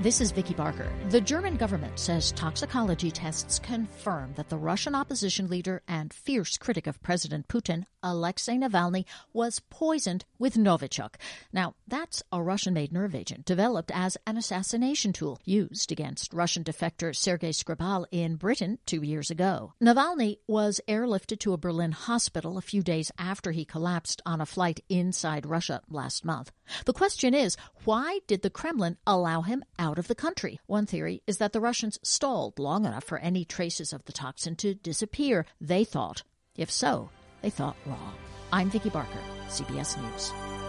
This is Vicki Barker. The German government says toxicology tests confirm that the Russian opposition leader and fierce critic of President Putin, Alexei Navalny, was poisoned with Novichok. Now, that's a Russian made nerve agent developed as an assassination tool used against Russian defector Sergei Skripal in Britain two years ago. Navalny was airlifted to a Berlin hospital a few days after he collapsed on a flight inside Russia last month. The question is, why did the Kremlin allow him out of the country? One theory is that the Russians stalled long enough for any traces of the toxin to disappear, they thought. If so, they thought wrong. I'm Vicki Barker, CBS News.